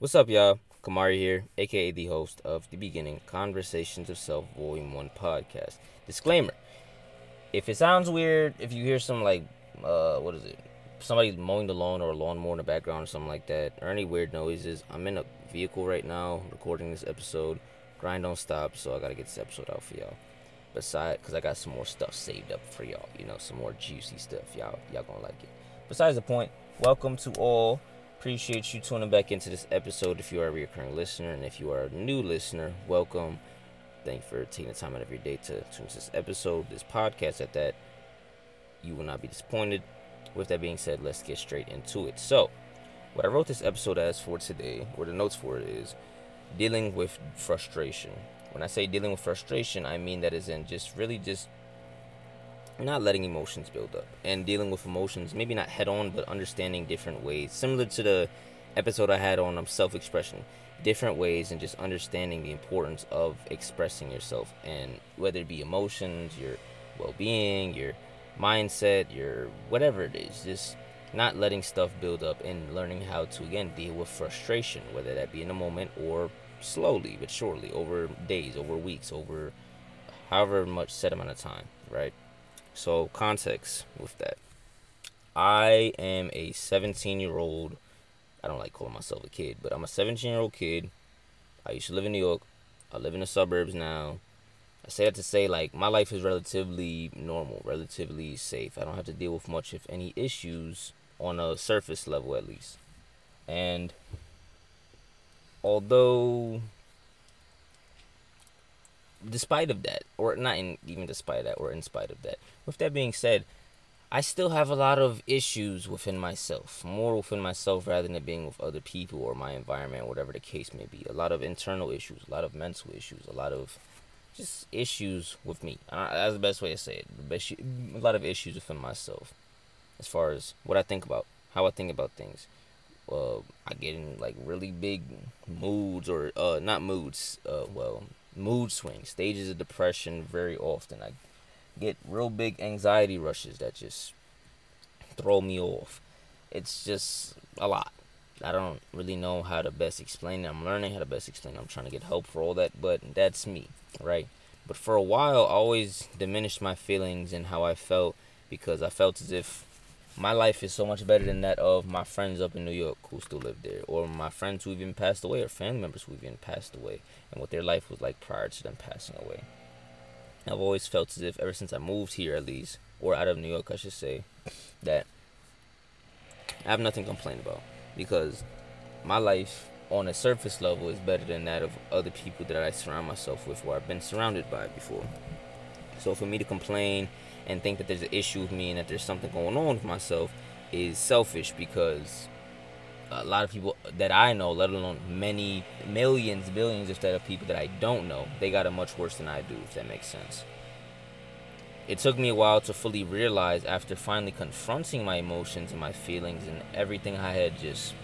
What's up, y'all? Kamari here, aka the host of The Beginning Conversations of Self Volume 1 podcast. Disclaimer if it sounds weird, if you hear some, like, uh, what is it? Somebody mowing the lawn or a lawnmower in the background or something like that, or any weird noises, I'm in a vehicle right now recording this episode. Grind don't stop, so I gotta get this episode out for y'all. Besides, because I got some more stuff saved up for y'all, you know, some more juicy stuff. Y'all, y'all gonna like it. Besides the point, welcome to all Appreciate you tuning back into this episode if you are a recurring listener, and if you are a new listener, welcome. Thank you for taking the time out of your day to tune to this episode, this podcast at that. You will not be disappointed. With that being said, let's get straight into it. So, what I wrote this episode as for today, or the notes for it is dealing with frustration. When I say dealing with frustration, I mean that is in just really just not letting emotions build up and dealing with emotions maybe not head on but understanding different ways. Similar to the episode i had on um, self-expression. Different ways and just understanding the importance of expressing yourself and whether it be emotions your well-being your mindset your whatever it is. Just not letting stuff build up and learning how to again deal with frustration whether that be in a moment or slowly but surely over days over weeks over however much set amount of time right so, context with that. I am a 17 year old. I don't like calling myself a kid, but I'm a 17 year old kid. I used to live in New York. I live in the suburbs now. I say that to say, like, my life is relatively normal, relatively safe. I don't have to deal with much, if any, issues on a surface level, at least. And although despite of that, or not in, even despite that, or in spite of that. With that being said, I still have a lot of issues within myself, more within myself rather than it being with other people or my environment, whatever the case may be. A lot of internal issues, a lot of mental issues, a lot of just issues with me. that's the best way to say it. A lot of issues within myself, as far as what I think about, how I think about things. Uh, I get in like really big moods or uh, not moods. Uh, well, mood swings, stages of depression very often. I get real big anxiety rushes that just throw me off. It's just a lot. I don't really know how to best explain it. I'm learning how to best explain it. I'm trying to get help for all that, but that's me, right? But for a while, I always diminished my feelings and how I felt because I felt as if my life is so much better than that of my friends up in New York who still live there, or my friends who even passed away, or family members who even passed away, and what their life was like prior to them passing away. I've always felt as if, ever since I moved here, at least, or out of New York, I should say, that I have nothing to complain about because my life on a surface level is better than that of other people that I surround myself with, or I've been surrounded by before. So for me to complain and think that there's an issue with me and that there's something going on with myself is selfish because a lot of people that I know, let alone many millions, billions instead of people that I don't know, they got it much worse than I do, if that makes sense. It took me a while to fully realize after finally confronting my emotions and my feelings and everything I had just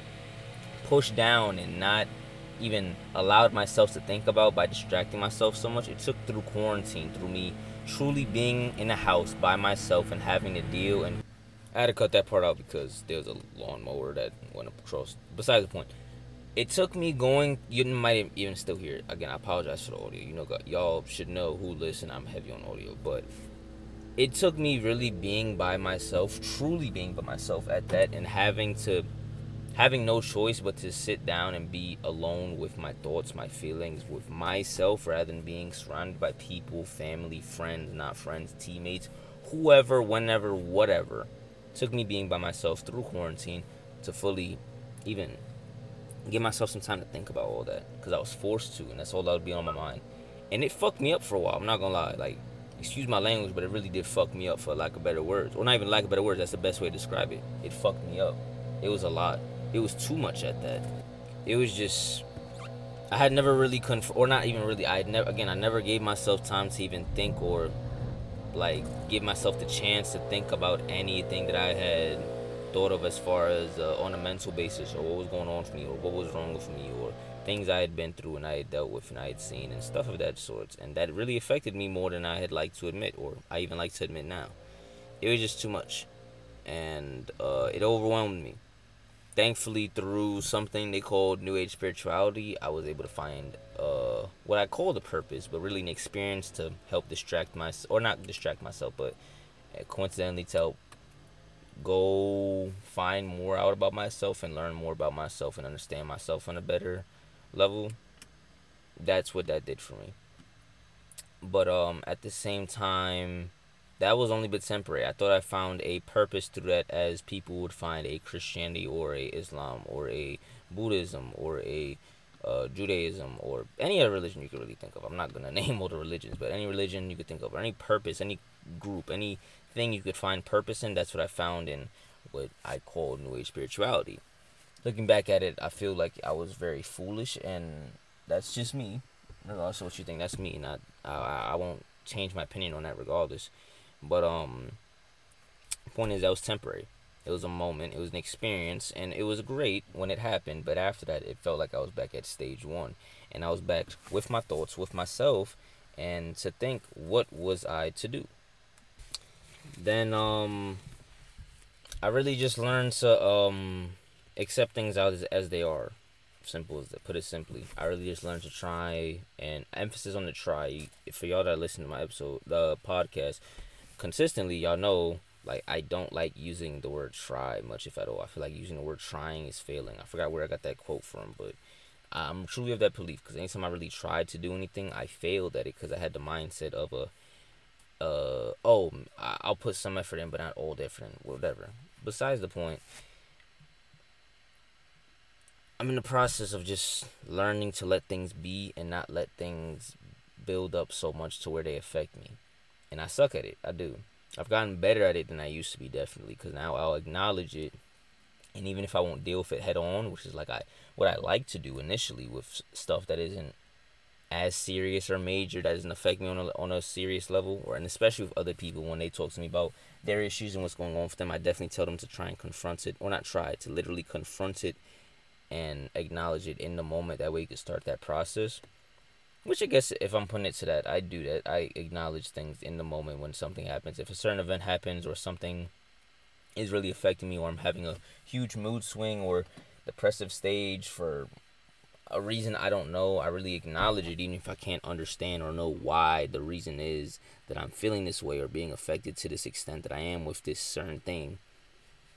pushed down and not even allowed myself to think about by distracting myself so much. It took through quarantine, through me truly being in a house by myself and having to deal and I had to cut that part out because there was a lawnmower that went across. Besides the point, it took me going. You might even still hear it. Again, I apologize for the audio. You know, y'all should know who listen. I'm heavy on audio, but it took me really being by myself, truly being by myself at that, and having to having no choice but to sit down and be alone with my thoughts, my feelings, with myself rather than being surrounded by people, family, friends, not friends, teammates, whoever, whenever, whatever. It took me being by myself through quarantine to fully even give myself some time to think about all that because I was forced to, and that's all that would be on my mind. And it fucked me up for a while. I'm not gonna lie. Like, excuse my language, but it really did fuck me up for lack of better words. Or not even lack of better words. That's the best way to describe it. It fucked me up. It was a lot it was too much at that. It was just I had never really conf- or not even really I never again I never gave myself time to even think or like give myself the chance to think about anything that I had thought of as far as uh, on a mental basis or what was going on for me or what was wrong with me or things I had been through and I had dealt with and I had seen and stuff of that sort and that really affected me more than I had liked to admit or I even like to admit now. It was just too much and uh, it overwhelmed me thankfully through something they called New Age spirituality, I was able to find uh, what I call the purpose, but really an experience to help distract myself, or not distract myself, but uh, coincidentally to help go find more out about myself and learn more about myself and understand myself on a better level. That's what that did for me. But um, at the same time, that was only but temporary. I thought I found a purpose through that as people would find a Christianity or a Islam or a Buddhism or a uh, Judaism or any other religion you could really think of. I'm not gonna name all the religions, but any religion you could think of, or any purpose, any group, anything you could find purpose in. That's what I found in what I call New Age spirituality. Looking back at it, I feel like I was very foolish, and that's just me. Regardless of what you think, that's me. Not I, I won't change my opinion on that regardless. But um, point is that was temporary. It was a moment. It was an experience, and it was great when it happened. But after that, it felt like I was back at stage one, and I was back with my thoughts, with myself, and to think what was I to do. Then um, I really just learned to um accept things out as, as they are. Simple as that. Put it simply, I really just learned to try and emphasis on the try. For y'all that listen to my episode, the podcast, consistently, y'all know like I don't like using the word try much if at all. I feel like using the word trying is failing. I forgot where I got that quote from, but I'm truly of that belief because anytime I really tried to do anything, I failed at it because I had the mindset of a, uh, oh, I'll put some effort in, but not all effort in, whatever. Besides the point, I'm in the process of just learning to let things be and not let things build up so much to where they affect me and I suck at it. I do. I've gotten better at it than I used to be, definitely, because now I'll acknowledge it, and even if I won't deal with it head on, which is like I what I like to do initially with stuff that isn't as serious or major that doesn't affect me on a, on a serious level, or and especially with other people when they talk to me about their issues and what's going on with them, I definitely tell them to try and confront it, or not try to literally confront it and acknowledge it in the moment. That way, you can start that process. Which I guess if I'm putting it to that, I do that. I acknowledge things in the moment when something happens. If a certain event happens or something is really affecting me or I'm having a huge mood swing or depressive stage for a reason I don't know, I really acknowledge it even if I can't understand or know why the reason is that I'm feeling this way or being affected to this extent that I am with this certain thing.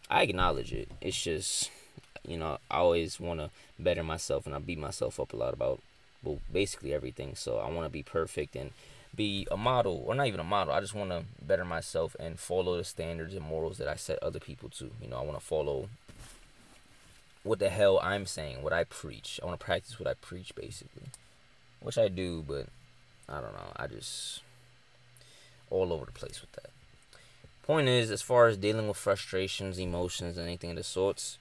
I acknowledge it. It's just, you know, I always want to better myself and I beat myself up a lot about well, basically everything. So I want to be perfect and be a model, or not even a model. I just want to better myself and follow the standards and morals that I set other people to. You know, I want to follow what the hell I'm saying, what I preach. I want to practice what I preach, basically, which I do, but I don't know. I just all over the place with that. Point is, as far as dealing with frustrations, emotions, anything of the sorts,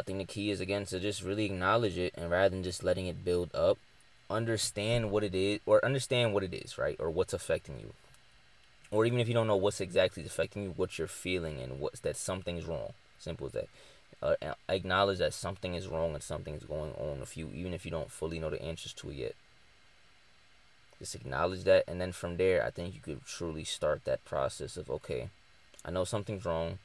I think the key is again to just really acknowledge it and rather than just letting it build up, understand what it is or understand what it is, right? Or what's affecting you. Or even if you don't know what's exactly affecting you, what you're feeling and what's that something's wrong. Simple as that. Uh, acknowledge that something is wrong and something is going on if you, even if you don't fully know the answers to it yet. Just acknowledge that, and then from there, I think you could truly start that process of okay, I know something's wrong.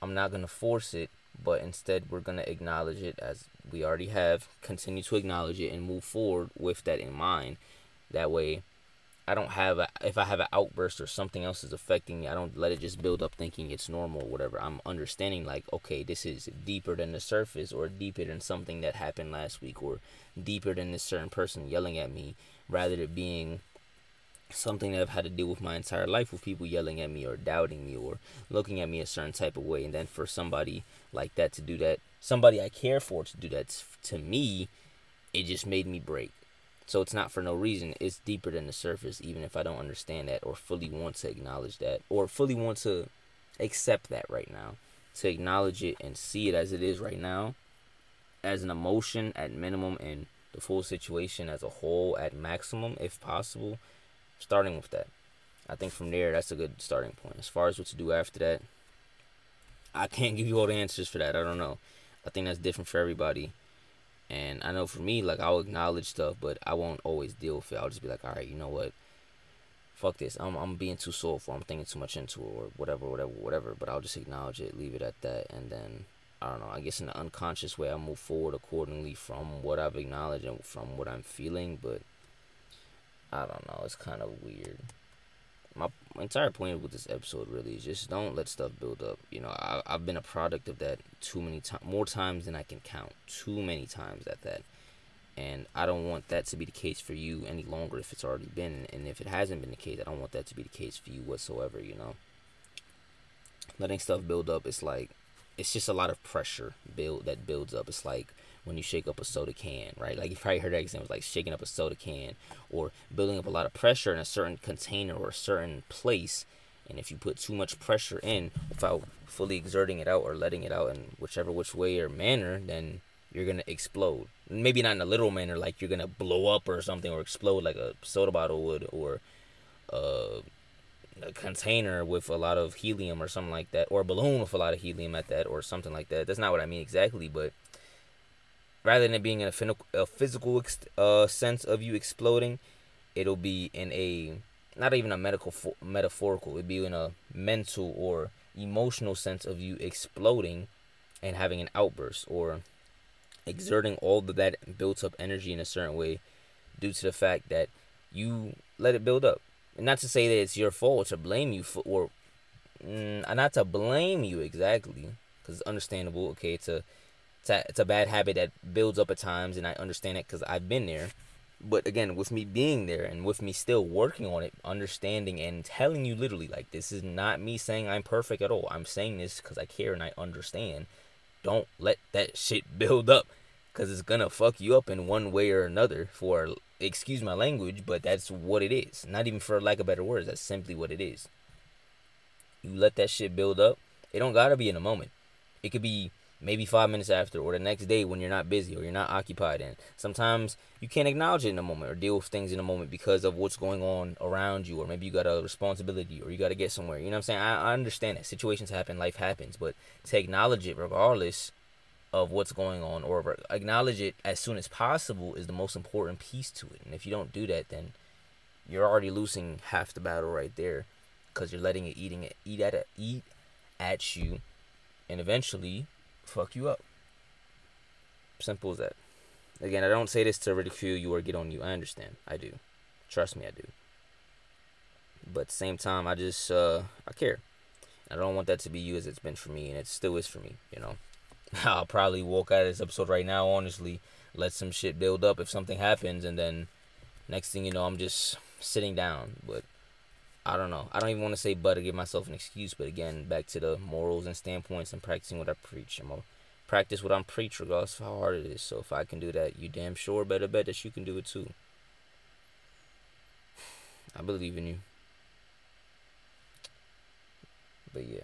I'm not gonna force it but instead we're going to acknowledge it as we already have continue to acknowledge it and move forward with that in mind. That way i don't have a, if i have an outburst or something else is affecting me i don't let it just build up thinking it's normal or whatever. I'm understanding like okay this is deeper than the surface or deeper than something that happened last week or deeper than this certain person yelling at me rather than being something that I've had to deal with my entire life with people yelling at me or doubting me or looking at me a certain type of way. And then for somebody like that to do that, somebody I care for to do that to me, it just made me break. So it's not for no reason. It's deeper than the surface, even if I don't understand that or fully want to acknowledge that or fully want to accept that right now. To acknowledge it and see it as it is right now, as an emotion at minimum, and the full situation as a whole at maximum, if possible starting with that. I think from there, that's a good starting point. As far as what to do after that, I can't give you all the answers for that. I don't know. I think that's different for everybody. And I know for me, like I'll acknowledge stuff, but I won't always deal with it. I'll just be like, all right, you know what? fuck this. I'm I'm being too soulful. I'm thinking too much into it or whatever, whatever, whatever. But I'll just acknowledge it, leave it at that, and then I don't know. I guess in an unconscious way, I move forward accordingly from what I've acknowledged and from what I'm feeling. But I don't know. It's kind of weird. My, entire point with this episode really is just don't let stuff build up. You know, I, I've been a product of that too many times, more times than I can count. Too many times at that and I don't want that to be the case for you any longer if it's already been. And if it hasn't been the case, I don't want that to be the case for you whatsoever. You know, letting stuff build up, it's like it's just a lot of pressure build that builds up. It's like when you shake up a soda can, right? Like you probably heard that example, like shaking up a soda can or building up a lot of pressure in a certain container or a certain place. And if you put too much pressure in without fully exerting it out or letting it out in whichever which way or manner, then you're gonna explode. Maybe not in a literal manner, like you're gonna blow up or something, or explode like a soda bottle would, or uh, a container with a lot of helium or something like that, or a balloon with a lot of helium at that, or something like that. That's not what I mean exactly, but rather than being in a, fin- a physical uh, sense of you exploding, it'll be in a not even a medical fo- metaphorical. It'd be in a mental or emotional sense of you exploding and having an outburst or exerting all of that built up energy in a certain way due to the fact that you let it build up. And not to say that it's your fault to blame you for, or mm, not to blame you exactly, because it's understandable. Okay, a, it's a it's a bad habit that builds up at times, and I understand it because I've been there. But again, with me being there and with me still working on it, understanding and telling you literally, like this is not me saying I'm perfect at all. I'm saying this because I care and I understand. Don't let that shit build up because it's gonna fuck you up in one way or another for excuse my language but that's what it is. Not even for lack of better words that's simply what it is. You let that shit build up. It don't gotta be in a moment. It could be maybe five minutes after or the next day when you're not busy or you're not occupied and sometimes you can't acknowledge it in a moment or deal with things in a moment because of what's going on around you or maybe you got a responsibility or you got to get somewhere. You know what i'm saying? I, I understand that. Situations happen life happens but to acknowledge it regardless of what's going on or acknowledge it as soon as possible is the most important piece to it. And if you don't do that then you're already losing half the battle right there because you're letting it eating it eat at it eat at you. And eventually fuck you up. Simple as that. Again, I don't say this to ridicule you or get on you. I understand. I do. Trust me, I do. But at the same time, I just uh, I care. I don't want that to be you as it's been for me, and it still is for me. You know, I'll probably walk out of this episode right now. Honestly, let some shit build up if something happens, and then next thing you know, I'm just sitting down. But I don't know. I don't even want to say but to give myself an excuse, but again, back to the morals and standpoints and practicing what I preach. I'm gonna practice what I'm preach regardless of how hard it is. So if I can do that, you damn sure better bet that you can do it too. I believe in you. But yeah.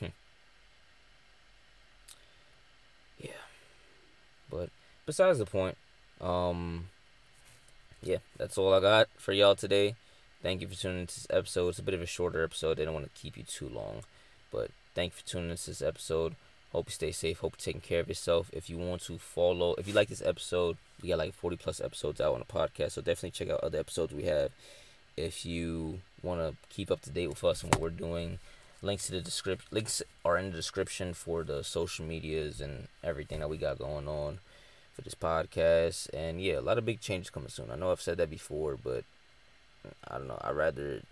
Hmm. yeah. But besides the point, um yeah, that's all I got for y'all today. Thank you for tuning into this episode. It's a bit of a shorter episode. I don't want to keep you too long. But thank you for tuning into this episode. Hope you stay safe. Hope you're taking care of yourself. If you want to follow, if you like this episode, we got like 40 plus episodes out on the podcast. So definitely check out other episodes we have. If you want to keep up to date with us and what we're doing, links to the description links are in the description for the social medias and everything that we got going on for this podcast. And yeah, a lot of big changes coming soon. I know I've said that before, but I don't know. I'd rather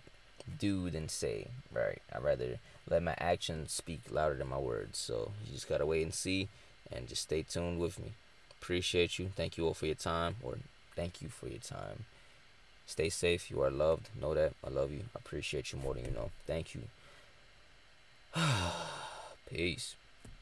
do than say, right? I'd rather let my actions speak louder than my words. So you just gotta wait and see, and just stay tuned with me. Appreciate you. Thank you all for your time, or thank you for your time. Stay safe. You are loved. Know that I love you. I appreciate you more than you know. Thank you. Peace.